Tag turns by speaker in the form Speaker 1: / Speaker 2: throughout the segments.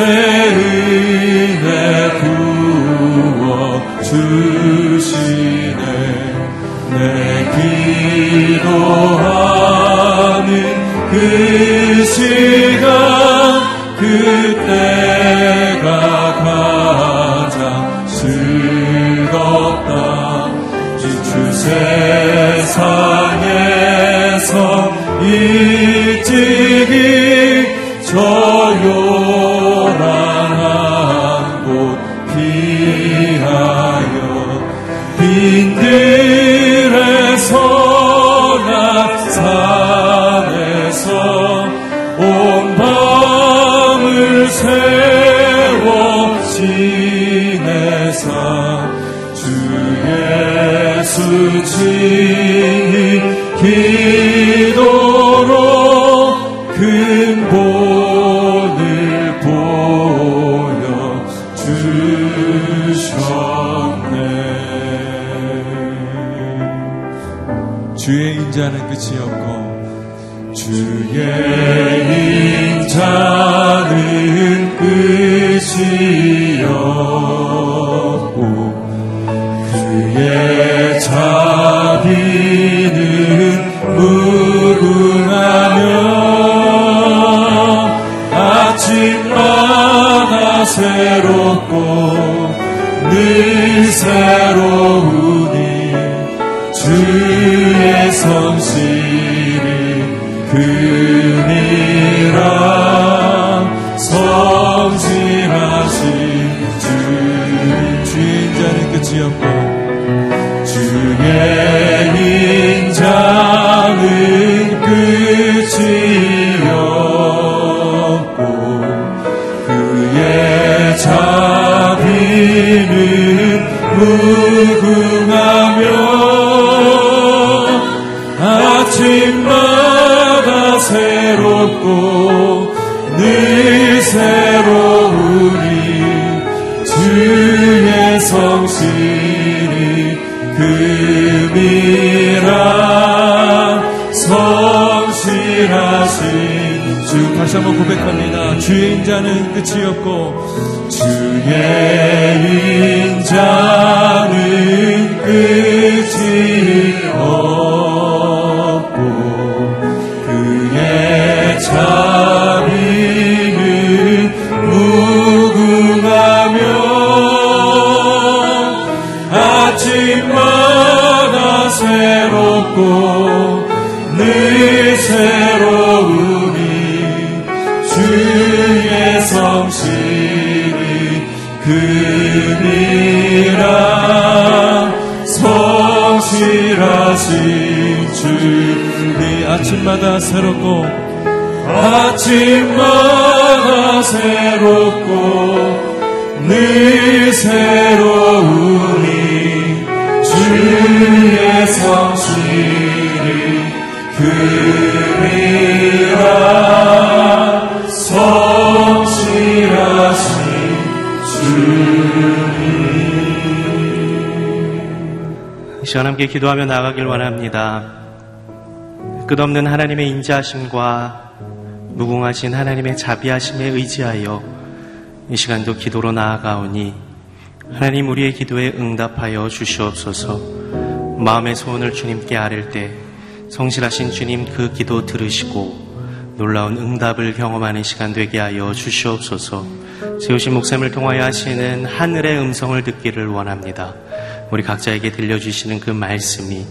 Speaker 1: 새 늘 늘 새로우니 주의 성실이 금이라 성실하신 주님
Speaker 2: 아침마다 새롭고
Speaker 1: 아침마다 새롭고 늘 새로우니 주의 성실
Speaker 3: 시간 함께 기도하며 나가길 원합니다. 끝없는 하나님의 인자하심과 무궁하신 하나님의 자비하심에 의지하여 이 시간도 기도로 나아가오니 하나님 우리의 기도에 응답하여 주시옵소서 마음의 소원을 주님께 아뢰 때 성실하신 주님 그 기도 들으시고 놀라운 응답을 경험하는 시간 되게 하여 주시옵소서 세우신 목샘을 통하여 하시는 하늘의 음성을 듣기를 원합니다. 우리 각자에게 들려주시는 그 말씀이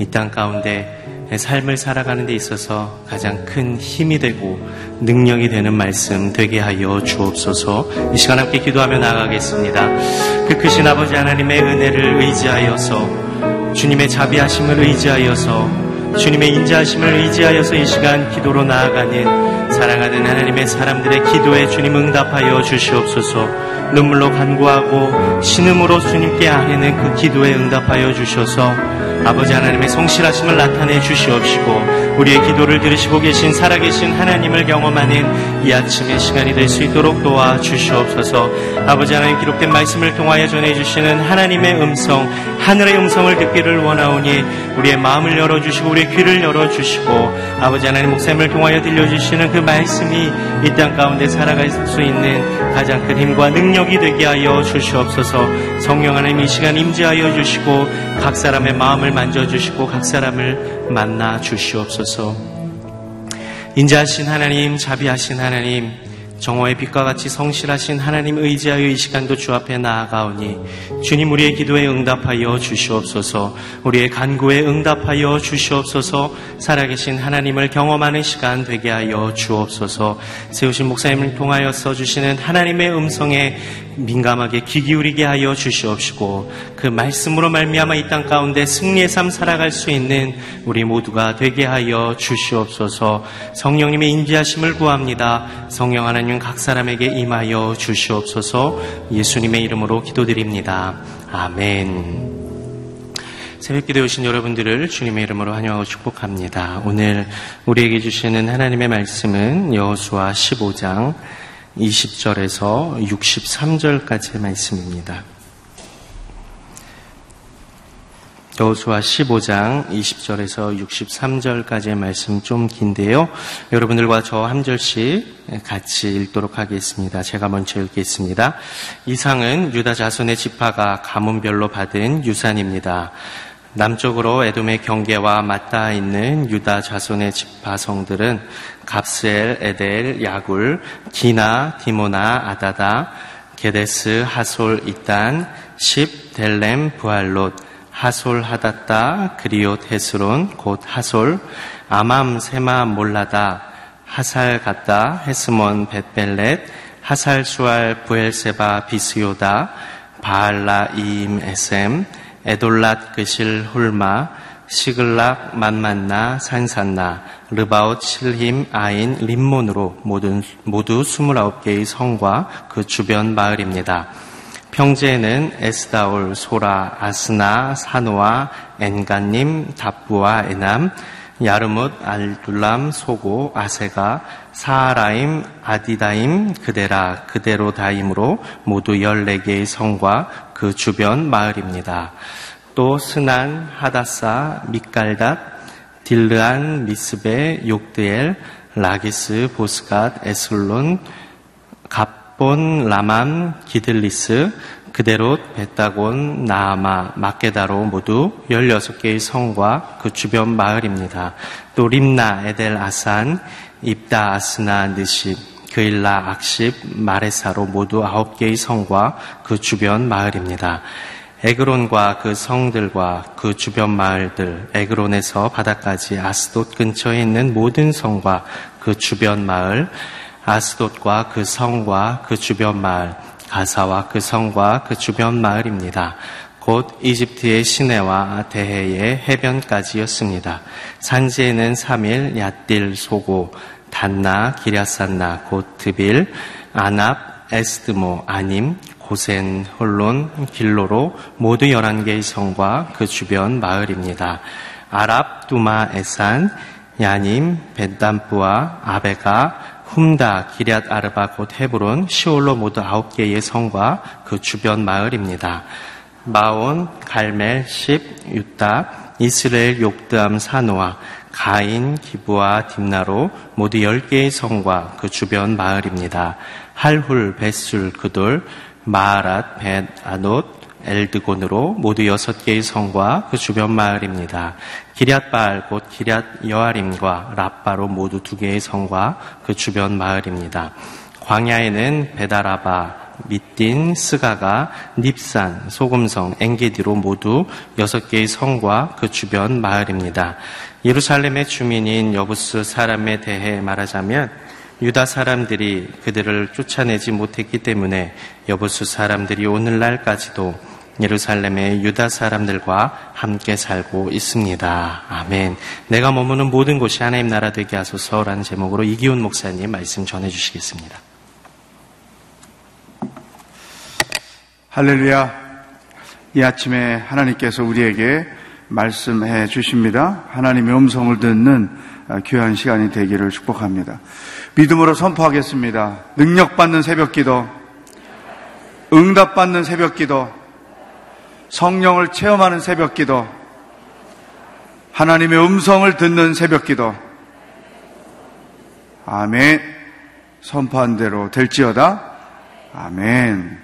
Speaker 3: 이 땅 가운데 삶을 살아가는 데 있어서 가장 큰 힘이 되고 능력이 되는 말씀 되게 하여 주옵소서 이 시간 함께 기도하며 나가겠습니다. 그 크신 아버지 하나님의 은혜를 의지하여서 주님의 자비하심을 의지하여서 주님의 인자하심을 의지하여서 이 시간 기도로 나아가는 사랑하는 하나님의 사람들의 기도에 주님 응답하여 주시옵소서. 눈물로 간구하고 신음으로 주님께 아뢰는 그 기도에 응답하여 주셔서 아버지 하나님의 성실하심을 나타내 주시옵시고 우리의 기도를 들으시고 계신 살아계신 하나님을 경험하는 이 아침의 시간이 될 수 있도록 도와 주시옵소서. 아버지 하나님 기록된 말씀을 통하여 전해주시는 하나님의 음성 하늘의 음성을 듣기를 원하오니 우리의 마음을 열어주시고 우리의 귀를 열어주시고 아버지 하나님 목샘을 통하여 들려주시는 그 말씀이 이 땅 가운데 살아갈 수 있는 가장 큰 힘과 능력이 되게 하여 주시옵소서. 성령 하나님 이 시간 임재하여 주시고 각 사람의 마음을 만져주시고 각 사람을 만나 주시옵소서. 인자하신 하나님 자비하신 하나님 정오의 빛과 같이 성실하신 하나님 의지하여 이 시간도 주 앞에 나아가오니 주님 우리의 기도에 응답하여 주시옵소서. 우리의 간구에 응답하여 주시옵소서. 살아계신 하나님을 경험하는 시간 되게 하여 주옵소서. 세우신 목사님을 통하여 써주시는 하나님의 음성에 민감하게 귀 기울이게 하여 주시옵시고 그 말씀으로 말미암아 이 땅 가운데 승리의 삶 살아갈 수 있는 우리 모두가 되게 하여 주시옵소서. 성령님의 인지하심을 구합니다. 성령 하나님 각 사람에게 임하여 주시옵소서 예수님의 이름으로 기도드립니다 아멘 새벽 기도에 오신 여러분들을 주님의 이름으로 환영하고 축복합니다. 오늘 우리에게 주시는 하나님의 말씀은 여호수아 15장 20절에서 63절까지의 말씀입니다. 여호수아 15장 20절에서 63절까지의 말씀 좀 긴데요. 여러분들과 저 한 절씩 같이 읽도록 하겠습니다. 제가 먼저 읽겠습니다. 이상은 유다 자손의 지파가 가문별로 받은 유산입니다. 남쪽으로 에돔의 경계와 맞닿아 있는 유다 자손의 지파성들은 갑셀, 에델, 야굴, 기나, 디모나, 아다다, 게데스, 하솔, 이단, 십, 델렘, 부할롯, 하솔, 하다따, 그리옷, 헤스론, 곧 하솔, 아맘, 세마, 몰라다, 하살, 갔다, 헤스몬, 벳벨렛, 하살, 수알, 부엘세바, 비스요다, 바알라, 이임, 에셈, 에돌랏, 그실, 훌마, 시글락, 만만나, 산산나, 르바웃, 실힘, 아인, 림몬으로 모두, 모두 29개의 성과 그 주변 마을입니다. 평지에는 에스다올, 소라, 아스나, 사노아, 엔간님, 답부아, 에남, 야르뭇, 아둘람, 소고, 아세가, 사아라임, 아디다임, 그데라, 그데로다임으로 모두 14개의 성과 그 주변 마을입니다. 또 스난, 하다사, 믹달갓, 딜르안, 미스베, 욕드엘, 라기스, 보스갓, 에글론, 갑 본, 라맘, 기들리스, 그대로 베타곤, 나아마, 마케다로 모두 16개의 성과 그 주변 마을입니다. 또 림나, 에델 아산, 입다 아스나 느십, 그일라 악십, 마레사로 모두 9개의 성과 그 주변 마을입니다. 에그론과 그 성들과 그 주변 마을들, 에그론에서 바다까지 아스돗 근처에 있는 모든 성과 그 주변 마을, 아스돗과 그 성과 그 주변 마을, 가사와 그 성과 그 주변 마을입니다. 곧 이집트의 시내와 대해의 해변까지였습니다. 산지에는 3일 야딜 소고, 단나, 기랴산나, 곧 드빌, 아납, 에스드모, 아님, 고센, 홀론, 길로로 모두 11개의 성과 그 주변 마을입니다. 아랍, 두마, 에산, 야님, 벤담부와 아베가, 훔다, 기리앗 아르바, 곧 헤브론, 시올로 모두 9개의 성과 그 주변 마을입니다. 마온, 갈멜, 십, 유다, 이스라엘, 욕드암, 사노아, 가인, 기부와 딥나로 모두 10개의 성과 그 주변 마을입니다. 할훌, 벳술, 그돌, 마아랏, 벳, 아노 엘드곤으로 모두 여섯 개의 성과 그 주변 마을입니다. 기리앗바알 곧 기리앗 여아림과 라빠로 모두 두 개의 성과 그 주변 마을입니다. 광야에는 베다라바, 미딘, 스가가, 닙산, 소금성, 엥게디로 모두 여섯 개의 성과 그 주변 마을입니다. 예루살렘의 주민인 여부스 사람에 대해 말하자면 유다 사람들이 그들을 쫓아내지 못했기 때문에 여부수 사람들이 오늘날까지도 예루살렘의 유다 사람들과 함께 살고 있습니다. 아멘. 내가 머무는 모든 곳이 하나님 나라 되게 하소서라는 제목으로 이기훈 목사님 말씀 전해 주시겠습니다.
Speaker 4: 할렐루야. 이 아침에 하나님께서 우리에게 말씀해 주십니다. 하나님의 음성을 듣는 귀한 시간이 되기를 축복합니다. 믿음으로 선포하겠습니다. 능력받는 새벽 기도, 응답받는 새벽 기도, 성령을 체험하는 새벽 기도, 하나님의 음성을 듣는 새벽 기도. 아멘. 선포한 대로 될지어다. 아멘.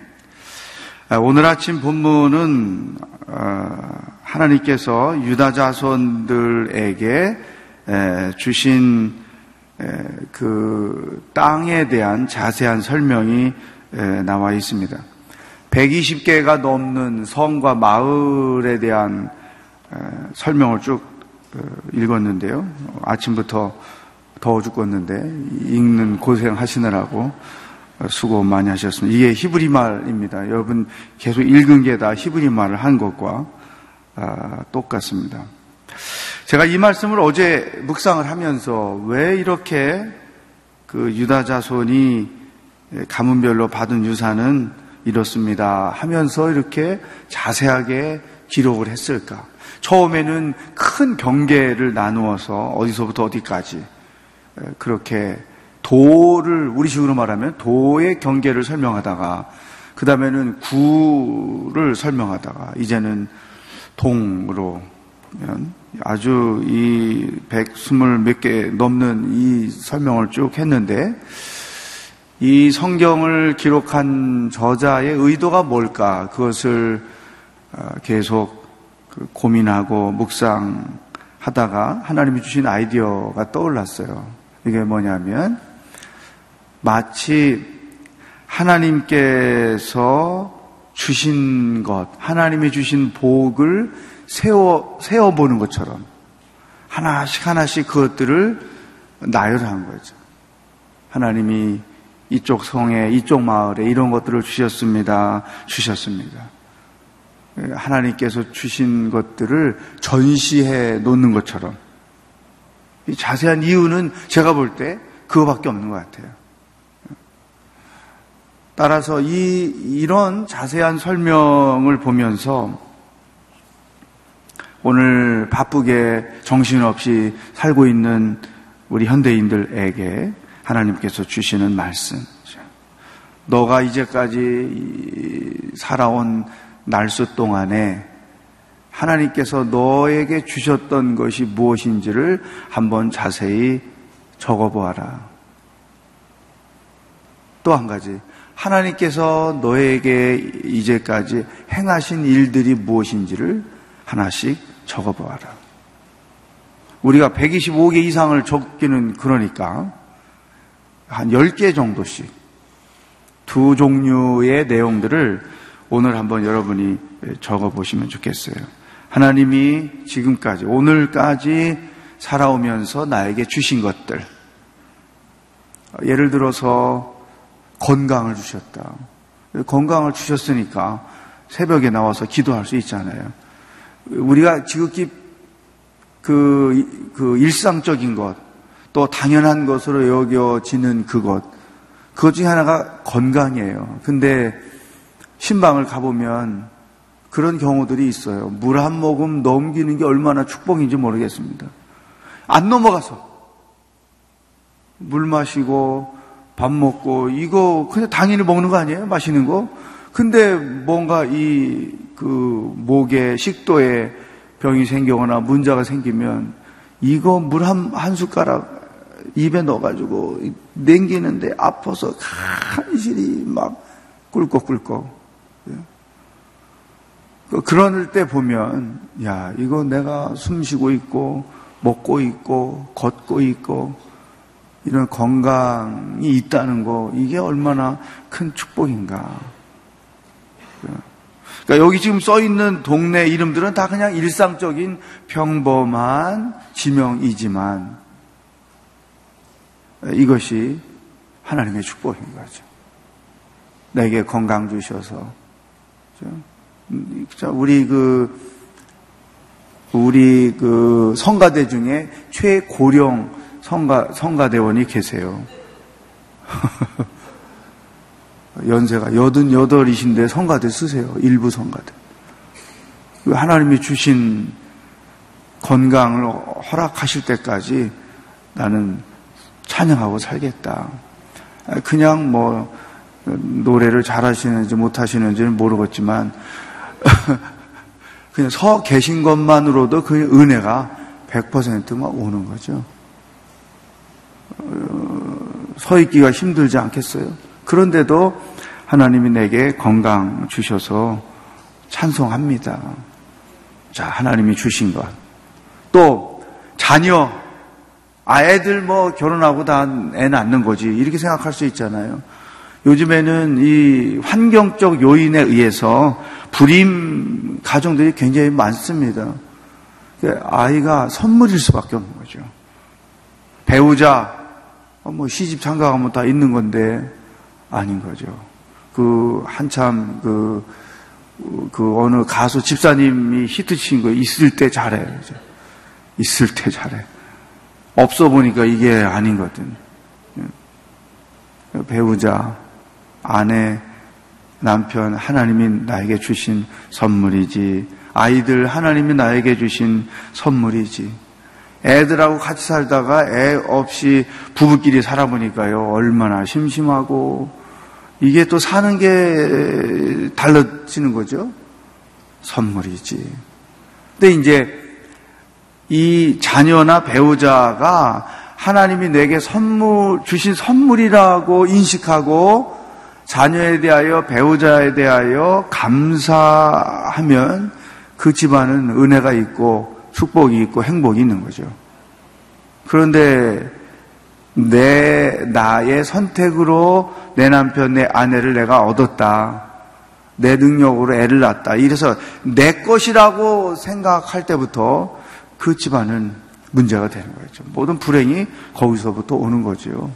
Speaker 4: 오늘 아침 본문은 어, 하나님께서 유다 자손들에게 주신 그 땅에 대한 자세한 설명이 나와 있습니다. 120개가 넘는 성과 마을에 대한 설명을 쭉 어, 읽었는데요. 아침부터 더워 죽겠는데 읽는 고생 하시느라고 수고 많이 하셨습니다. 이게 히브리 말입니다. 여러분 계속 읽은 게 다 히브리 말을 한 것과 아, 똑같습니다. 제가 이 말씀을 어제 묵상을 하면서 왜 이렇게 그 유다 자손이 가문별로 받은 유산은 이렇습니다 하면서 이렇게 자세하게 기록을 했을까? 처음에는 큰 경계를 나누어서 어디서부터 어디까지 그렇게 도를 우리식으로 말하면 도의 경계를 설명하다가 그 다음에는 구를 설명하다가 이제는 동으로 면 아주 이 백스물 몇개 넘는 이 설명을 쭉 했는데 이 성경을 기록한 저자의 의도가 뭘까 그것을 어, 계속 그 고민하고 묵상하다가 하나님이 주신 아이디어가 떠올랐어요. 이게 뭐냐면 마치 하나님께서 주신 것, 하나님이 주신 복을 세워, 세워보는 것처럼 하나씩 하나씩 그것들을 나열한 거죠. 하나님이 이쪽 성에, 이쪽 마을에 이런 것들을 주셨습니다. 주셨습니다. 하나님께서 주신 것들을 전시해 놓는 것처럼. 자세한 이유는 제가 볼 때 그거밖에 없는 것 같아요. 따라서 이, 이런 자세한 설명을 보면서 오늘 바쁘게 정신없이 살고 있는 우리 현대인들에게 하나님께서 주시는 말씀. 너가 이제까지 살아온 날수 동안에 하나님께서 너에게 주셨던 것이 무엇인지를 한번 자세히 적어보아라. 또 한 가지. 하나님께서 너에게 이제까지 행하신 일들이 무엇인지를 하나씩 적어보아라. 우리가 125개 이상을 적기는 그러니까 한 10개 정도씩 두 종류의 내용들을 오늘 한번 여러분이 적어 보시면 좋겠어요. 하나님이 지금까지, 오늘까지 살아오면서 나에게 주신 것들. 예를 들어서 건강을 주셨다. 건강을 주셨으니까 새벽에 나와서 기도할 수 있잖아요. 우리가 지극히 그, 그 일상적인 것, 또 당연한 것으로 여겨지는 그것, 그것 중에 하나가 건강이에요. 근데 신방을 가보면 그런 경우들이 있어요. 물 한 모금 넘기는 게 얼마나 축복인지 모르겠습니다. 안 넘어가서 물 마시고 밥 먹고 이거 그냥 당연히 먹는 거 아니에요? 마시는 거. 근데 뭔가 이 그 목에 식도에 병이 생기거나 문제가 생기면 이거 물 한 한 숟가락 입에 넣어가지고 냉기는데 아파서 간실히 막 꿀꺽꿀꺽. 예. 그 그럴 때 보면 야 이거 내가 숨 쉬고 있고 먹고 있고 걷고 있고 이런 건강이 있다는 거 이게 얼마나 큰 축복인가. 그러니까 여기 지금 써 있는 동네 이름들은 다 그냥 일상적인 평범한 지명이지만 이것이 하나님의 축복인 거죠. 내게 건강 주셔서 우리 그 우리 그 성가대 중에 최고령 성가, 성가대원이 계세요. 연세가 여든 여덟이신데 성가대 쓰세요. 일부 성가대. 하나님이 주신 건강을 허락하실 때까지 나는 찬양하고 살겠다. 그냥 뭐 노래를 잘하시는지 못하시는지는 모르겠지만 그냥 서 계신 것만으로도 그 은혜가 100%막 오는 거죠. 서 있기가 힘들지 않겠어요? 그런데도 하나님이 내게 건강 주셔서 찬송합니다. 자, 하나님이 주신 것. 또, 자녀. 아, 애들 뭐 결혼하고 다 애 낳는 거지. 이렇게 생각할 수 있잖아요. 요즘에는 이 환경적 요인에 의해서 불임 가정들이 굉장히 많습니다. 아이가 선물일 수밖에 없는 거죠. 배우자, 어, 뭐 시집 장가 가면 다 있는 건데 아닌 거죠. 그 한참 그, 그 어느 가수 집사님이 히트친 거 있을 때 잘해. 있을 때 잘해. 없어 보니까 이게 아닌 거든. 예. 배우자, 아내, 남편, 하나님이 나에게 주신 선물이지. 아이들, 하나님이 나에게 주신 선물이지. 애들하고 같이 살다가 애 없이 부부끼리 살아보니까요, 얼마나 심심하고, 이게 또 사는 게 달라지는 거죠? 선물이지. 근데 이제 이 자녀나 배우자가 하나님이 내게 선물, 주신 선물이라고 인식하고 자녀에 대하여 배우자에 대하여 감사하면 그 집안은 은혜가 있고 축복이 있고 행복이 있는 거죠. 그런데 내 나의 선택으로 내 남편 내 아내를 내가 얻었다. 내 능력으로 애를 낳았다. 이래서 내 것이라고 생각할 때부터 그 집안은 문제가 되는 거죠. 모든 불행이 거기서부터 오는 거죠.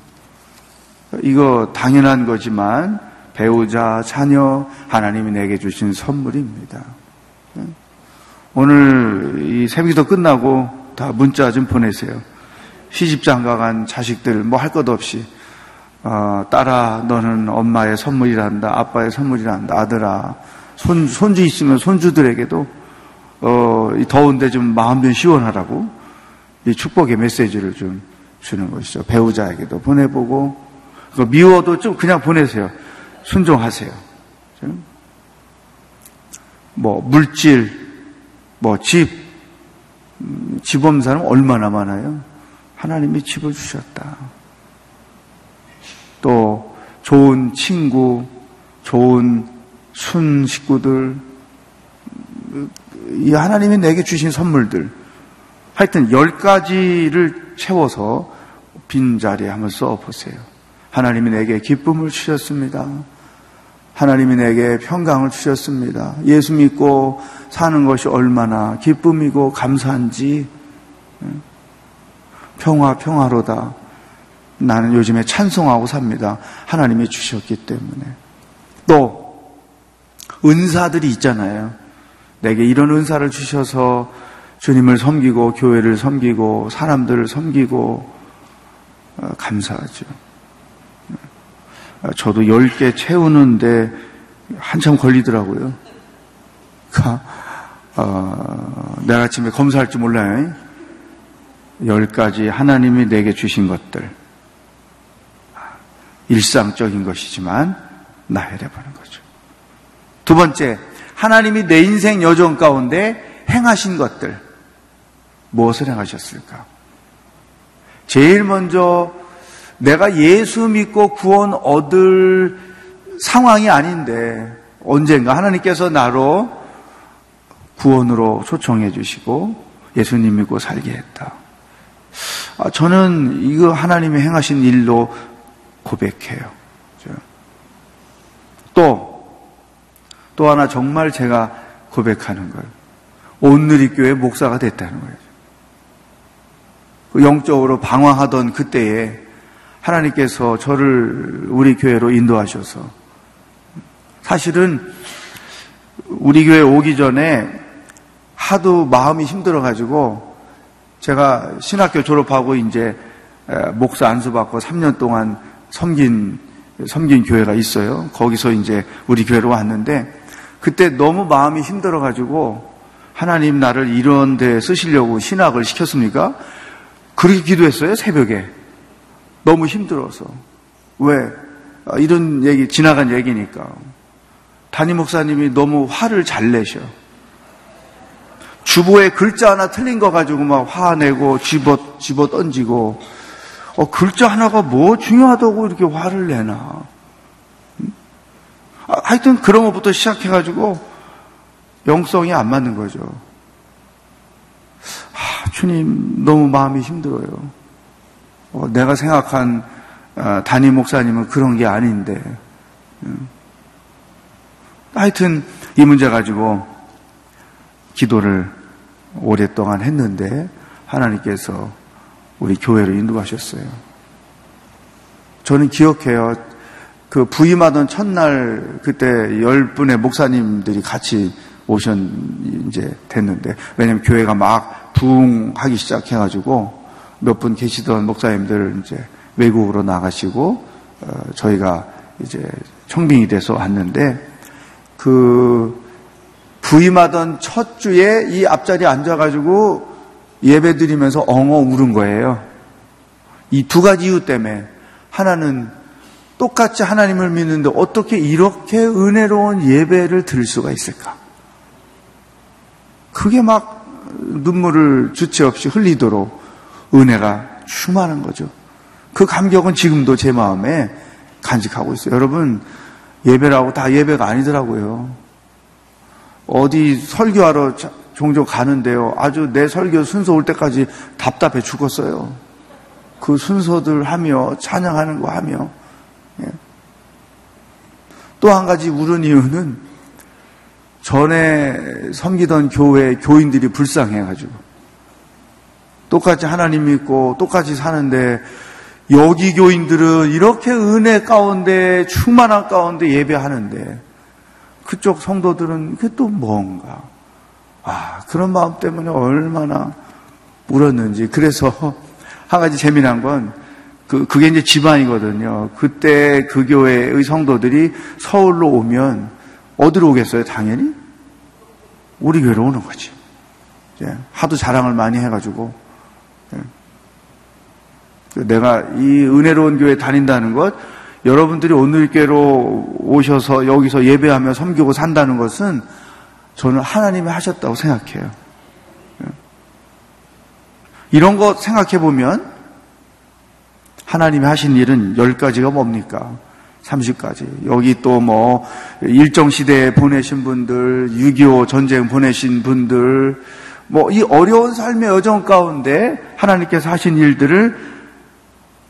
Speaker 4: 이거 당연한 거지만 배우자, 자녀, 하나님이 내게 주신 선물입니다. 오늘 이 새벽기도 끝나고 다 문자 좀 보내세요. 시집장가 간 자식들 뭐 할 것 없이 어, 딸아 너는 엄마의 선물이란다 아빠의 선물이란다 아들아 손, 손주 있으면 손주들에게도 어, 더운데 좀 마음 좀 시원하라고 이 축복의 메시지를 좀 주는 것이죠 배우자에게도 보내보고 미워도 좀 그냥 보내세요 순종하세요 뭐 물질 뭐 집, 음, 집 없는 사람 얼마나 많아요? 하나님이 집을 주셨다. 또 좋은 친구, 좋은 순 식구들, 이 하나님이 내게 주신 선물들, 하여튼 열 가지를 채워서 빈자리에 한번 써보세요. 하나님이 내게 기쁨을 주셨습니다. 하나님이 내게 평강을 주셨습니다. 예수 믿고 사는 것이 얼마나 기쁨이고 감사한지 평화 평화로다. 나는 요즘에 찬송하고 삽니다. 하나님이 주셨기 때문에. 또 은사들이 있잖아요. 내게 이런 은사를 주셔서 주님을 섬기고 교회를 섬기고 사람들을 섬기고 어, 감사하죠. 어, 저도 10개 채우는데 한참 걸리더라고요. 어, 내일 아침에 검사할 줄 몰라요. 10가지 하나님이 내게 주신 것들. 일상적인 것이지만 나열해 보는 거죠. 두 번째, 하나님이 내 인생 여정 가운데 행하신 것들. 무엇을 행하셨을까? 제일 먼저 내가 예수 믿고 구원 얻을 상황이 아닌데 언젠가 하나님께서 나로 구원으로 초청해 주시고 예수님 믿고 살게 했다. 아, 저는 이거 하나님이 행하신 일로 고백해요. 또, 또 하나 정말 제가 고백하는 거예요. 온누리교회 목사가 됐다는 거예요. 그 영적으로 방황하던 그때에 하나님께서 저를 우리 교회로 인도하셔서 사실은 우리 교회 오기 전에 하도 마음이 힘들어가지고 제가 신학교 졸업하고 이제 목사 안수받고 3년 동안 섬긴, 섬긴 교회가 있어요. 거기서 이제 우리 교회로 왔는데 그때 너무 마음이 힘들어가지고 하나님 나를 이런 데 쓰시려고 신학을 시켰습니까? 그렇게 기도했어요, 새벽에. 너무 힘들어서. 왜? 아, 이런 얘기, 지나간 얘기니까. 담임 목사님이 너무 화를 잘 내셔. 주보에 글자 하나 틀린 거 가지고 막 화내고 집어, 집어 던지고, 어, 글자 하나가 뭐 중요하다고 이렇게 화를 내나. 음? 아, 하여튼 그런 것부터 시작해가지고 영성이 안 맞는 거죠. 아, 주님, 너무 마음이 힘들어요. 어, 내가 생각한 어, 담임 목사님은 그런 게 아닌데. 음. 하여튼 이 문제 가지고 기도를 오랫동안 했는데 하나님께서 우리 교회를 인도하셨어요. 저는 기억해요. 그 부임하던 첫날 그때 열 분의 목사님들이 같이 오셨 이제 됐는데 왜냐면 교회가 막 부흥하기 시작해가지고 몇 분 계시던 목사님들 이제 외국으로 나가시고 어, 저희가 이제 청빙이 돼서 왔는데 그 부임하던 첫 주에 이 앞자리에 앉아가지고 예배 드리면서 엉어 울은 거예요. 이 두 가지 이유 때문에 하나는 똑같이 하나님을 믿는데 어떻게 이렇게 은혜로운 예배를 드릴 수가 있을까? 그게 막 눈물을 주체 없이 흘리도록 은혜가 충만한 거죠. 그 감격은 지금도 제 마음에 간직하고 있어요. 여러분, 예배라고 다 예배가 아니더라고요. 어디 설교하러 종종 가는데요. 아주 내 설교 순서 올 때까지 답답해 죽었어요. 그 순서들 하며 찬양하는 거 하며 예. 또 한 가지 울은 이유는 전에 섬기던 교회 교인들이 불쌍해가지고 똑같이 하나님 믿고 똑같이 사는데 여기 교인들은 이렇게 은혜 가운데 충만한 가운데 예배하는데 그쪽 성도들은 그게 또 뭔가? 아 그런 마음 때문에 얼마나 울었는지. 그래서 한 가지 재미난 건 그, 그게 이제 집안이거든요. 그때 그 교회의 성도들이 서울로 오면 어디로 오겠어요? 당연히? 우리 교회로 오는 거지. 하도 자랑을 많이 해가지고. 예. 내가 이 은혜로운 교회 다닌다는 것, 여러분들이 오늘 교회로 오셔서 여기서 예배하며 섬기고 산다는 것은 저는 하나님이 하셨다고 생각해요. 이런 거 생각해 보면 하나님이 하신 일은 열 가지가 뭡니까? 30가지. 여기 또 뭐 일정 시대에 보내신 분들, 6.25 전쟁 보내신 분들, 뭐 이 어려운 삶의 여정 가운데 하나님께서 하신 일들을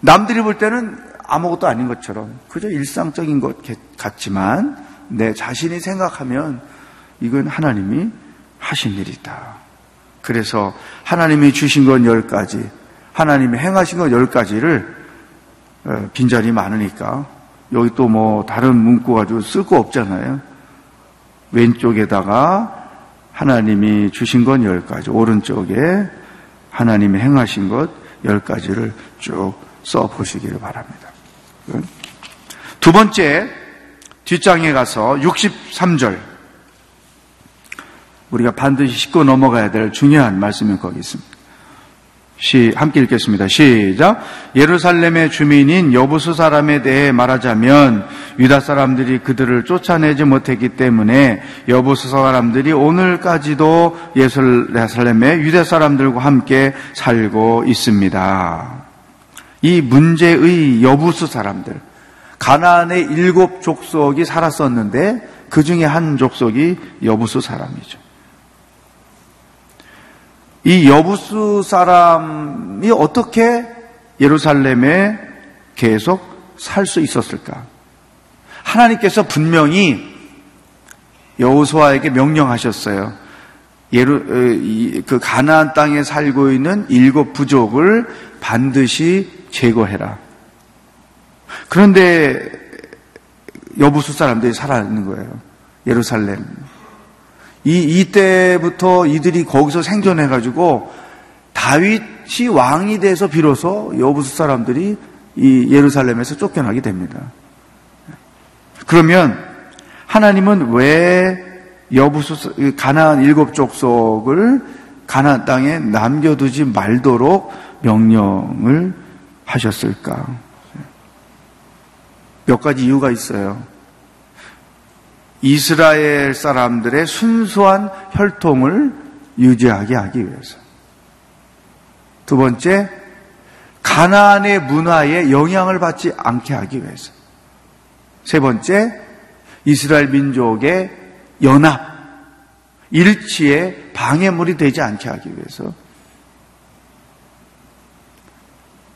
Speaker 4: 남들이 볼 때는 아무것도 아닌 것처럼 그저 일상적인 것 같지만 내 자신이 생각하면 이건 하나님이 하신 일이다. 그래서 하나님이 주신 건열 가지, 하나님이 행하신 건열 가지를 어, 빈자리 많으니까 여기 또 뭐 다른 문구 가지고 쓸 거 없잖아요. 왼쪽에다가 하나님이 주신 건 열 가지, 오른쪽에 하나님이 행하신 것 열 가지를 쭉 써 보시기를 바랍니다. 두 번째, 뒷장에 가서 63절. 우리가 반드시 짚고 넘어가야 될 중요한 말씀이 거기 있습니다. 시, 함께 읽겠습니다. 시작. 예루살렘의 주민인 여부수 사람에 대해 말하자면 유다 사람들이 그들을 쫓아내지 못했기 때문에 여부수 사람들이 오늘까지도 예루살렘의 유다 사람들과 함께 살고 있습니다. 이 문제의 여부수 사람들, 가나안의 일곱 족속이 살았었는데 그 중에 한 족속이 여부수 사람이죠. 이 여부수 사람이 어떻게 예루살렘에 계속 살 수 있었을까? 하나님께서 분명히 여호수아에게 명령하셨어요. 예루 어, 그 가나안 땅에 살고 있는 일곱 부족을 반드시 제거해라. 그런데 여부수 사람들이 살아 있는 거예요. 예루살렘. 이, 이때부터 이들이 거기서 생존해가지고 다윗이 왕이 돼서 비로소 여부수 사람들이 이 예루살렘에서 쫓겨나게 됩니다. 그러면 하나님은 왜 여부수 가나안 일곱 족속을 가나안 땅에 남겨두지 말도록 명령을 하셨을까? 몇 가지 이유가 있어요. 이스라엘 사람들의 순수한 혈통을 유지하게 하기 위해서. 두 번째, 가나안의 문화에 영향을 받지 않게 하기 위해서. 세 번째, 이스라엘 민족의 연합, 일치에 방해물이 되지 않게 하기 위해서.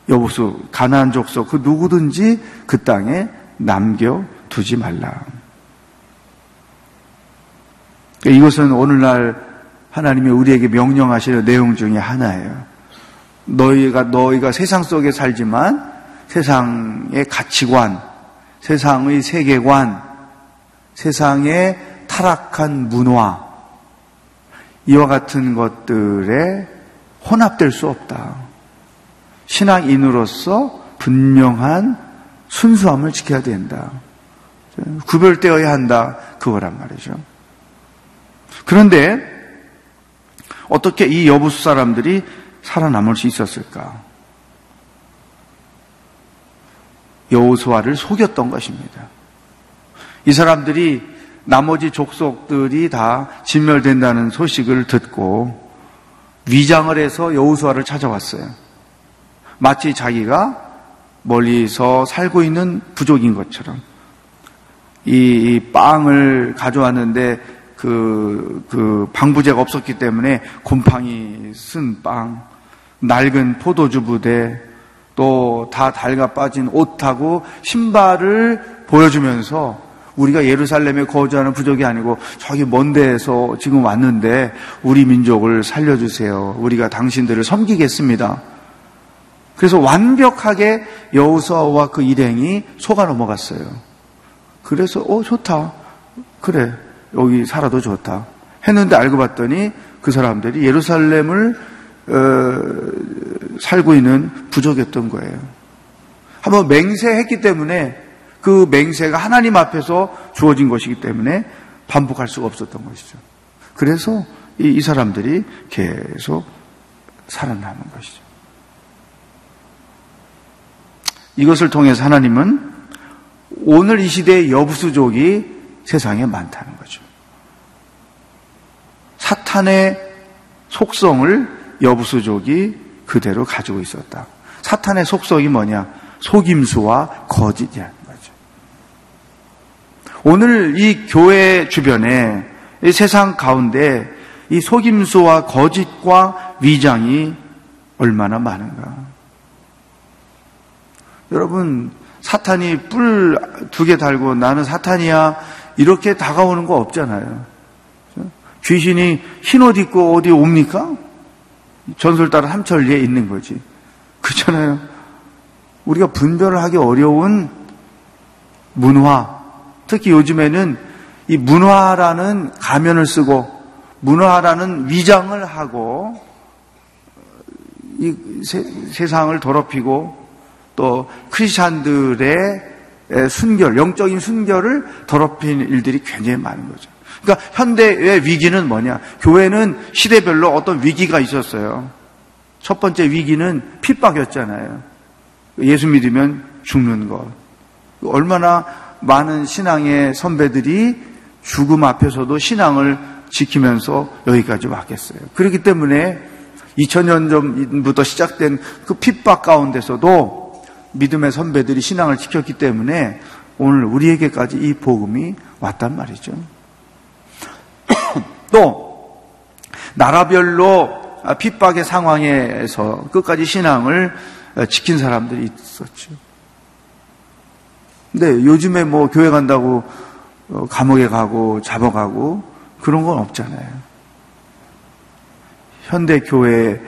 Speaker 4: 여보수, 가나안 족속, 그 누구든지 그 땅에 남겨 두지 말라. 그러니까 이것은 오늘날 하나님이 우리에게 명령하시는 내용 중에 하나예요. 너희가 너희가 세상 속에 살지만 세상의 가치관, 세상의 세계관, 세상의 타락한 문화 이와 같은 것들에 혼합될 수 없다. 신앙인으로서 분명한 순수함을 지켜야 된다. 구별되어야 한다. 그거란 말이죠. 그런데 어떻게 이 여부수 사람들이 살아남을 수 있었을까? 여호수아를 속였던 것입니다. 이 사람들이 나머지 족속들이 다 진멸된다는 소식을 듣고 위장을 해서 여호수아를 찾아왔어요. 마치 자기가 멀리서 살고 있는 부족인 것처럼 이 빵을 가져왔는데 그, 그 방부제가 없었기 때문에 곰팡이 쓴 빵, 낡은 포도주 부대, 또 다 달가 빠진 옷하고 신발을 보여주면서 우리가 예루살렘에 거주하는 부족이 아니고 저기 먼 데에서 지금 왔는데 우리 민족을 살려주세요. 우리가 당신들을 섬기겠습니다. 그래서 완벽하게 여우수아와 그 일행이 속아 넘어갔어요. 그래서 어 좋다. 그래 여기 살아도 좋다. 했는데 알고 봤더니 그 사람들이 예루살렘을 어, 살고 있는 부족이었던 거예요. 한번 맹세했기 때문에 그 맹세가 하나님 앞에서 주어진 것이기 때문에 반복할 수가 없었던 것이죠. 그래서 이, 이 사람들이 계속 살아남은 것이죠. 이것을 통해서 하나님은 오늘 이 시대의 여부수족이 세상에 많다는 거죠. 사탄의 속성을 여부수족이 그대로 가지고 있었다. 사탄의 속성이 뭐냐? 속임수와 거짓이라는 거죠. 오늘 이 교회 주변에 이 세상 가운데 이 속임수와 거짓과 위장이 얼마나 많은가. 여러분, 사탄이 뿔 두 개 달고 나는 사탄이야. 이렇게 다가오는 거 없잖아요. 귀신이 흰 옷 입고 어디 옵니까? 전설 따라 삼천리에 있는 거지. 그렇잖아요. 우리가 분별을 하기 어려운 문화, 특히 요즘에는 이 문화라는 가면을 쓰고 문화라는 위장을 하고 이 세, 상을 더럽히고 또 크리스찬들의 순결, 영적인 순결을 더럽힌 일들이 굉장히 많은 거죠. 그러니까 현대의 위기는 뭐냐? 교회는 시대별로 어떤 위기가 있었어요. 첫 번째 위기는 핍박이었잖아요. 예수 믿으면 죽는 것. 얼마나 많은 신앙의 선배들이 죽음 앞에서도 신앙을 지키면서 여기까지 왔겠어요. 그렇기 때문에 2000년 전부터 시작된 그 핍박 가운데서도 믿음의 선배들이 신앙을 지켰기 때문에 오늘 우리에게까지 이 복음이 왔단 말이죠. 또 나라별로 핍박의 상황에서 끝까지 신앙을 지킨 사람들이 있었죠. 근데 요즘에 뭐 교회 간다고 감옥에 가고 잡아가고 그런 건 없잖아요. 현대 교회의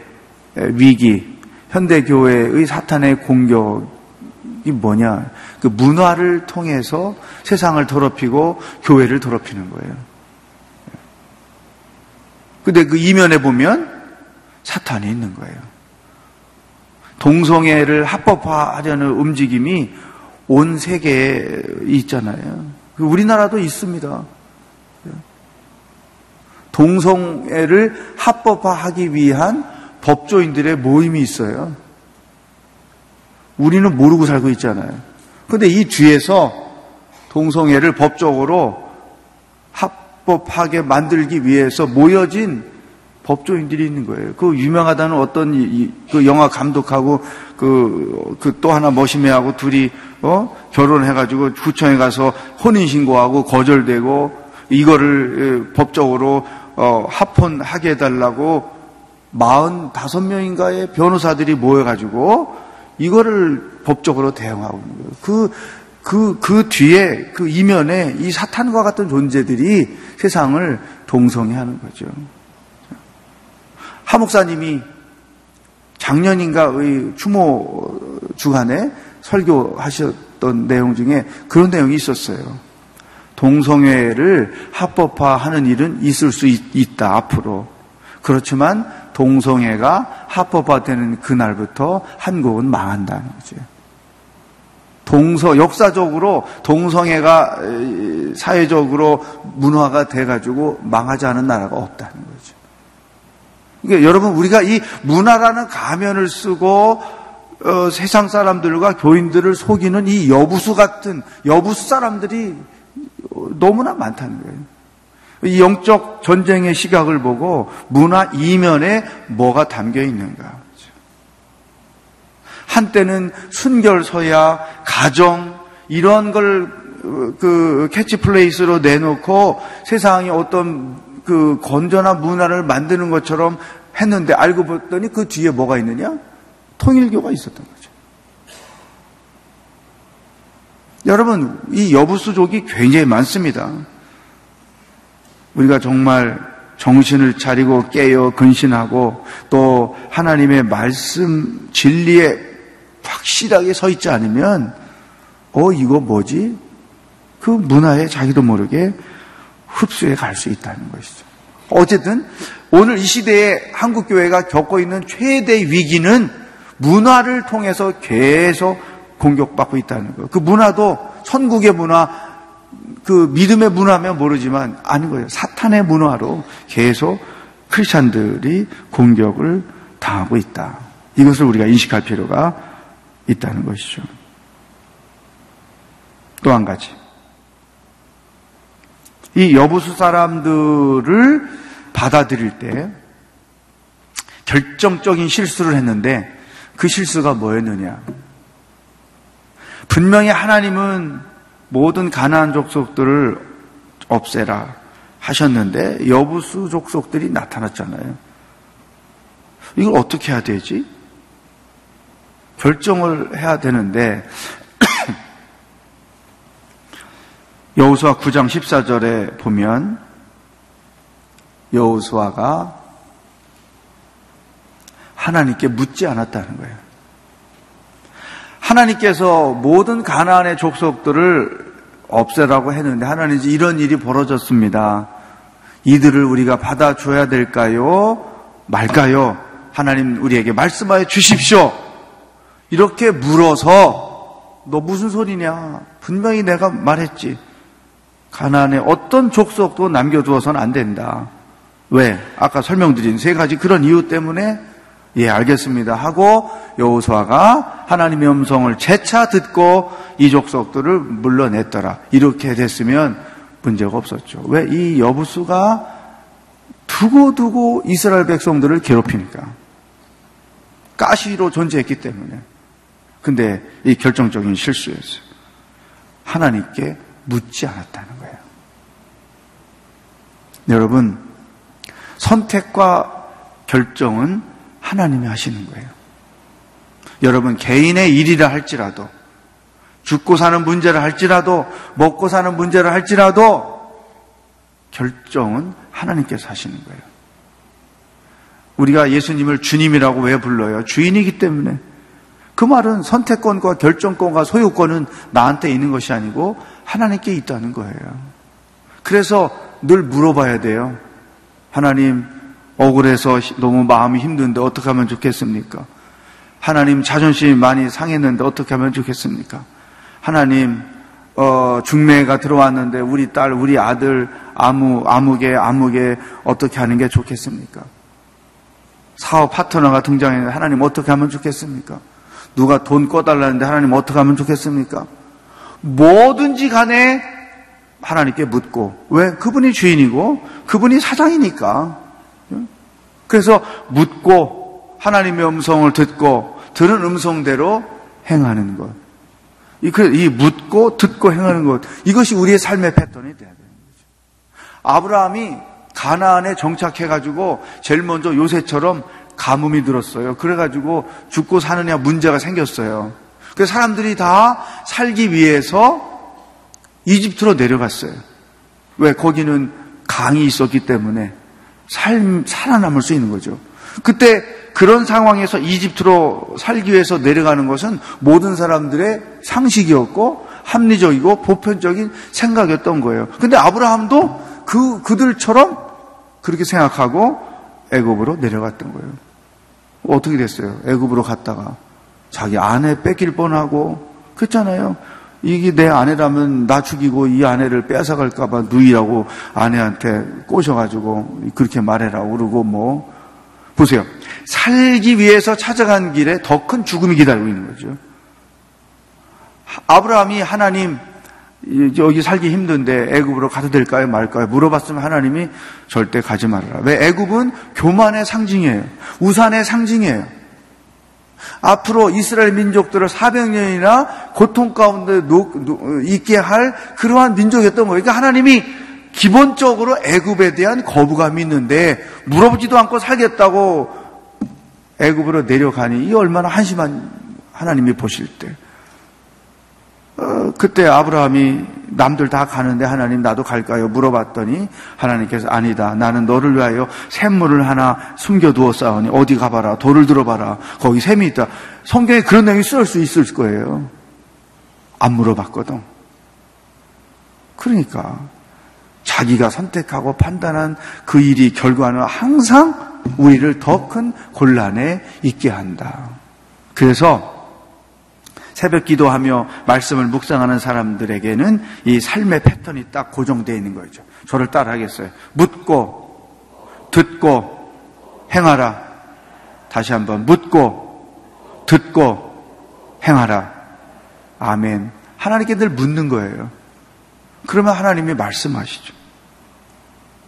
Speaker 4: 위기, 현대 교회의 사탄의 공격이 뭐냐? 그 문화를 통해서 세상을 더럽히고 교회를 더럽히는 거예요. 근데 그 이면에 보면 사탄이 있는 거예요. 동성애를 합법화하려는 움직임이 온 세계에 있잖아요. 우리나라도 있습니다. 동성애를 합법화하기 위한 법조인들의 모임이 있어요. 우리는 모르고 살고 있잖아요. 근데 이 뒤에서 동성애를 법적으로 합법하게 만들기 위해서 모여진 법조인들이 있는 거예요. 그 유명하다는 어떤 이, 그 영화 감독하고 그, 그 또 하나 머시매하고 둘이 어? 결혼해가지고 구청에 가서 혼인 신고하고 거절되고 이거를 법적으로 어, 합헌하게 해달라고 45명인가의 변호사들이 모여가지고 이거를 법적으로 대응하고 있는 거예요. 그, 그, 그 뒤에, 그 이면에 이 사탄과 같은 존재들이 세상을 동성해 하는 거죠. 하 목사님이 작년인가의 추모 주간에 설교하셨던 내용 중에 그런 내용이 있었어요. 동성애를 합법화하는 일은 있을 수 있, 다 앞으로. 그렇지만 동성애가 합법화되는 그날부터 한국은 망한다는 거죠. 동서 역사적으로 동성애가 사회적으로 문화가 돼가지고 망하지 않은 나라가 없다는 거죠. 그러니까 여러분 우리가 이 문화라는 가면을 쓰고 어, 세상 사람들과 교인들을 속이는 이 여부수 같은 여부수 사람들이 너무나 많다는 거예요. 이 영적 전쟁의 시각을 보고 문화 이면에 뭐가 담겨 있는가. 한때는 순결서약, 가정, 이런 걸 그 캐치프레이즈로 내놓고 세상에 어떤 그 건전한 문화를 만드는 것처럼 했는데 알고 봤더니 그 뒤에 뭐가 있느냐? 통일교가 있었던 거죠. 여러분, 이 여부수족이 굉장히 많습니다. 우리가 정말 정신을 차리고 깨어 근신하고 또 하나님의 말씀 진리에 확실하게 서 있지 않으면 어 이거 뭐지? 그 문화에 자기도 모르게 흡수해 갈 수 있다는 것이죠. 어쨌든 오늘 이 시대에 한국 교회가 겪고 있는 최대 위기는 문화를 통해서 계속 공격받고 있다는 거예요. 그 문화도 천국의 문화, 그 믿음의 문화면 모르지만 아닌 거예요. 사탄의 문화로 계속 크리스찬들이 공격을 당하고 있다. 이것을 우리가 인식할 필요가 있다는 것이죠. 또 한 가지. 이 여부수 사람들을 받아들일 때 결정적인 실수를 했는데 그 실수가 뭐였느냐? 분명히 하나님은 모든 가나안 족속들을 없애라 하셨는데 여부수 족속들이 나타났잖아요. 이걸 어떻게 해야 되지? 결정을 해야 되는데 여호수아 9장 14절에 보면 여호수아가 하나님께 묻지 않았다는 거예요. 하나님께서 모든 가나안의 족속들을 없애라고 했는데 하나님 이제 이런 일이 벌어졌습니다. 이들을 우리가 받아줘야 될까요? 말까요? 하나님 우리에게 말씀하여 주십시오. 이렇게 물어서 너 무슨 소리냐? 분명히 내가 말했지. 가나안에 어떤 족속도 남겨두어서는 안 된다. 왜? 아까 설명드린 세 가지 그런 이유 때문에 예, 알겠습니다. 하고 여호수아가 하나님의 음성을 재차 듣고 이 족속들을 물러냈더라. 이렇게 됐으면 문제가 없었죠. 왜? 이 여부수가 두고두고 이스라엘 백성들을 괴롭히니까. 가시로 존재했기 때문에. 근데 이 결정적인 실수였어요. 하나님께 묻지 않았다는 거예요. 여러분, 선택과 결정은 하나님이 하시는 거예요. 여러분, 개인의 일이라 할지라도, 죽고 사는 문제를 할지라도, 먹고 사는 문제를 할지라도, 결정은 하나님께서 하시는 거예요. 우리가 예수님을 주님이라고 왜 불러요? 주인이기 때문에. 그 말은 선택권과 결정권과 소유권은 나한테 있는 것이 아니고 하나님께 있다는 거예요. 그래서 늘 물어봐야 돼요. 하나님, 억울해서 너무 마음이 힘든데 어떻게 하면 좋겠습니까? 하나님 자존심이 많이 상했는데 어떻게 하면 좋겠습니까? 하나님 어, 중매가 들어왔는데 우리 딸, 우리 아들 아무 아무게 아무게 어떻게 하는 게 좋겠습니까? 사업 파트너가 등장했는데 하나님 어떻게 하면 좋겠습니까? 누가 돈 꺼달라는데 하나님 어떻게 하면 좋겠습니까? 뭐든지 간에 하나님께 묻고 왜 그분이 주인이고 그분이 사장이니까 그래서 묻고 하나님의 음성을 듣고 들은 음성대로 행하는 것. 이, 그, 이 묻고 듣고 행하는 것. 이것이 우리의 삶의 패턴이 돼야 되는 거죠. 아브라함이 가나안에 정착해가지고 제일 먼저 요새처럼 가뭄이 들었어요. 그래가지고 죽고 사느냐 문제가 생겼어요. 그래서 사람들이 다 살기 위해서 이집트로 내려갔어요. 왜? 거기는 강이 있었기 때문에 삶, 살아남을 수 있는 거죠. 그때 그런 상황에서 이집트로 살기 위해서 내려가는 것은 모든 사람들의 상식이었고 합리적이고 보편적인 생각이었던 거예요. 근데 아브라함도 그 그들처럼 그렇게 생각하고 애굽으로 내려갔던 거예요. 어떻게 됐어요? 애굽으로 갔다가 자기 아내 뺏길 뻔하고 그랬잖아요. 이게 내 아내라면 나 죽이고 이 아내를 뺏어갈까봐 누이라고 아내한테 꼬셔가지고 그렇게 말해라 그러고 뭐 보세요 살기 위해서 찾아간 길에 더 큰 죽음이 기다리고 있는 거죠. 아브라함이 하나님 여기 살기 힘든데 애굽으로 가도 될까요 말까요 물어봤으면 하나님이 절대 가지 말아라. 왜 애굽은 교만의 상징이에요. 우산의 상징이에요. 앞으로 이스라엘 민족들을 400년이나 고통 가운데 있게 할 그러한 민족이었던 거예요. 그러니까 하나님이 기본적으로 애굽에 대한 거부감이 있는데 물어보지도 않고 살겠다고 애굽으로 내려가니 이 얼마나 한심한 하나님이 보실 때. 어, 그때 아브라함이 남들 다 가는데 하나님 나도 갈까요? 물어봤더니 하나님께서 아니다. 나는 너를 위하여 샘물을 하나 숨겨두었사오니 어디 가봐라. 돌을 들어봐라. 거기 샘이 있다. 성경에 그런 내용이 쓸수 있을 거예요. 안 물어봤거든. 그러니까 자기가 선택하고 판단한 그 일이 결과는 항상 우리를 더 큰 곤란에 있게 한다. 그래서 새벽 기도하며 말씀을 묵상하는 사람들에게는 이 삶의 패턴이 딱 고정되어 있는 거죠. 저를 따라 하겠어요. 묻고, 듣고, 행하라. 다시 한번 묻고, 듣고, 행하라. 아멘. 하나님께 늘 묻는 거예요. 그러면 하나님이 말씀하시죠.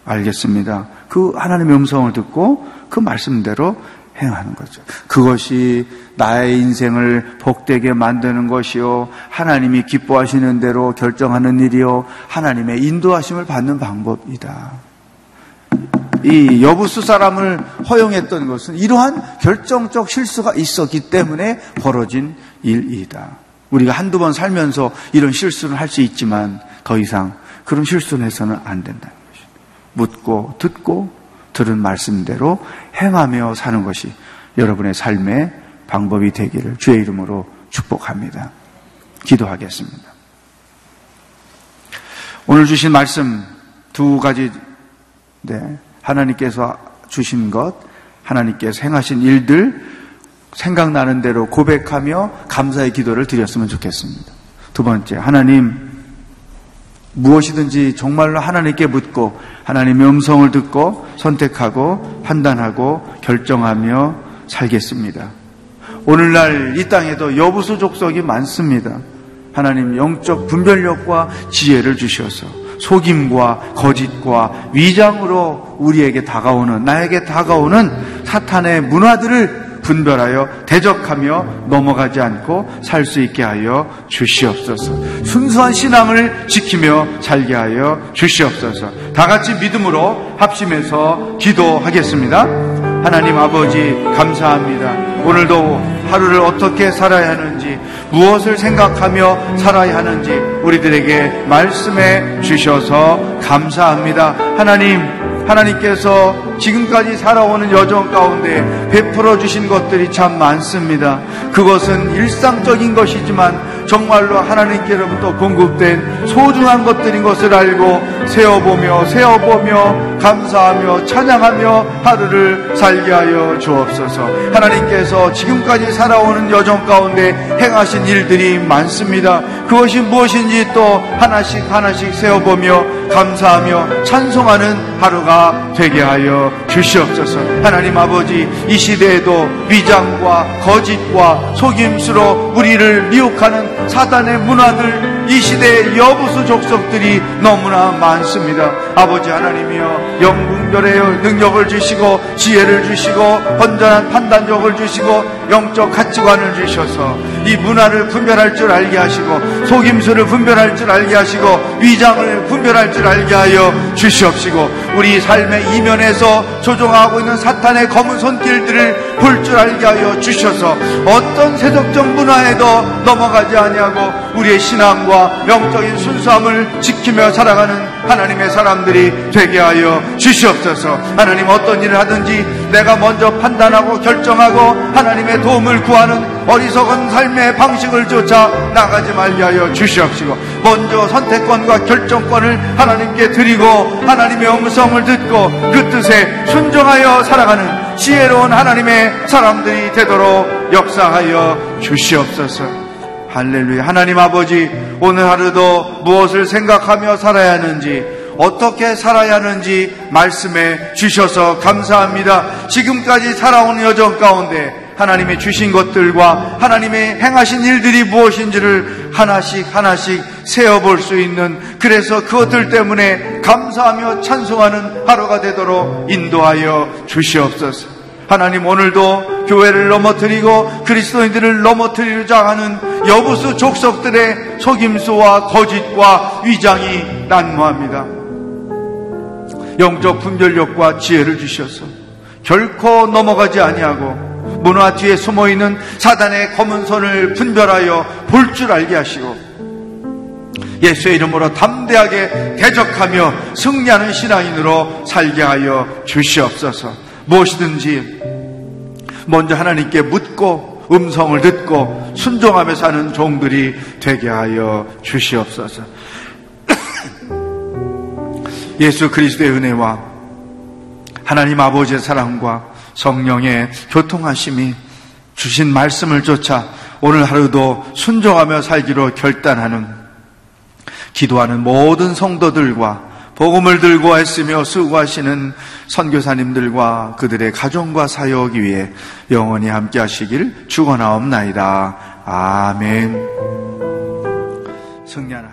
Speaker 4: 알겠습니다. 그 하나님의 음성을 듣고 그 말씀대로 행하는 거죠. 그것이 나의 인생을 복되게 만드는 것이요. 하나님이 기뻐하시는 대로 결정하는 일이요. 하나님의 인도하심을 받는 방법이다. 이 여부수 사람을 허용했던 것은 이러한 결정적 실수가 있었기 때문에 벌어진 일이다. 우리가 한두 번 살면서 이런 실수를 할수 있지만 더 이상 그런 실수는 해서는 안 된다는 것입니다. 묻고 듣고 들은 말씀대로 행하며 사는 것이 여러분의 삶의 방법이 되기를 주의 이름으로 축복합니다. 기도하겠습니다. 오늘 주신 말씀 두 가지, 네, 하나님께서 주신 것, 하나님께서 행하신 일들, 생각나는 대로 고백하며 감사의 기도를 드렸으면 좋겠습니다. 두 번째, 하나님, 무엇이든지 정말로 하나님께 묻고 하나님의 음성을 듣고 선택하고 판단하고 결정하며 살겠습니다. 오늘날 이 땅에도 여부수 족속이 많습니다. 하나님 영적 분별력과 지혜를 주셔서 속임과 거짓과 위장으로 우리에게 다가오는 나에게 다가오는 사탄의 문화들을 분별하여 대적하며 넘어가지 않고 살 수 있게 하여 주시옵소서. 순수한 신앙을 지키며 살게 하여 주시옵소서. 다 같이 믿음으로 합심해서 기도하겠습니다. 하나님 아버지 감사합니다. 오늘도 하루를 어떻게 살아야 하는지 무엇을 생각하며 살아야 하는지 우리들에게 말씀해 주셔서 감사합니다. 하나님 하나님께서 지금까지 살아오는 여정 가운데 베풀어 주신 것들이 참 많습니다. 그것은 일상적인 것이지만 정말로 하나님께로부터 공급된 소중한 것들인 것을 알고 세어보며 세어보며 감사하며 찬양하며 하루를 살게 하여 주옵소서. 하나님께서 지금까지 살아오는 여정 가운데 행하신 일들이 많습니다. 그것이 무엇인지 또 하나씩 하나씩 세어보며 감사하며 찬송하는 하루가 되게 하여 주시옵소서. 하나님 아버지 이 시대에도 위장과 거짓과 속임수로 우리를 미혹하는 사단의 문화들 이 시대의 여부수 족속들이 너무나 많습니다. 아버지 하나님이여 영분별의 능력을 주시고 지혜를 주시고 온전한 판단력을 주시고 영적 가치관을 주셔서 이 문화를 분별할 줄 알게 하시고 속임수를 분별할 줄 알게 하시고 위장을 분별할 줄 알게 하여 주시옵시고 우리 삶의 이면에서 조종하고 있는 사탄의 검은 손길들을 볼 줄 알게 하여 주셔서 어떤 세속적 문화에도 넘어가지 아니하고 우리의 신앙과 영적인 순수함을 지키며 살아가는 하나님의 사람들이 되게 하여 주시옵소서. 하나님 어떤 일을 하든지 내가 먼저 판단 하고 결정하고 하나님의 도움을 구하는 어리석은 삶의 방식을 쫓아 나가지 말게 하여 주시옵시고 먼저 선택권과 결정권을 하나님께 드리고 하나님의 음성을 듣고 그 뜻에 순종하여 살아가는 지혜로운 하나님의 사람들이 되도록 역사하여 주시옵소서. 할렐루야. 하나님 아버지, 오늘 하루도 무엇을 생각하며 살아야 하는지, 어떻게 살아야 하는지 말씀해 주셔서 감사합니다. 지금까지 살아온 여정 가운데 하나님의 주신 것들과 하나님의 행하신 일들이 무엇인지를 하나씩 하나씩 세어볼 수 있는 그래서 그것들 때문에 감사하며 찬송하는 하루가 되도록 인도하여 주시옵소서. 하나님 오늘도 교회를 넘어뜨리고 그리스도인들을 넘어뜨리자 하는 여부수 족속들의 속임수와 거짓과 위장이 난무합니다. 영적 분별력과 지혜를 주셔서 결코 넘어가지 아니하고 문화 뒤에 숨어 있는 사단의 검은 손을 분별하여 볼 줄 알게 하시고 예수의 이름으로 담대하게 대적하며 승리하는 신앙인으로 살게 하여 주시옵소서. 무엇이든지 먼저 하나님께 묻고 음성을 듣고 순종하며 사는 종들이 되게 하여 주시옵소서. 예수 그리스도의 은혜와 하나님 아버지의 사랑과 성령의 교통하심이 주신 말씀을 쫓아 오늘 하루도 순종하며 살기로 결단하는 기도하는 모든 성도들과 복음을 들고 애쓰며 수고하시는 선교사님들과 그들의 가정과 사역 위에 영원히 함께 하시길 축원하옵나이다. 아멘. 승리하는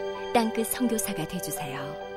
Speaker 5: 땅끝 성교사가 되주세요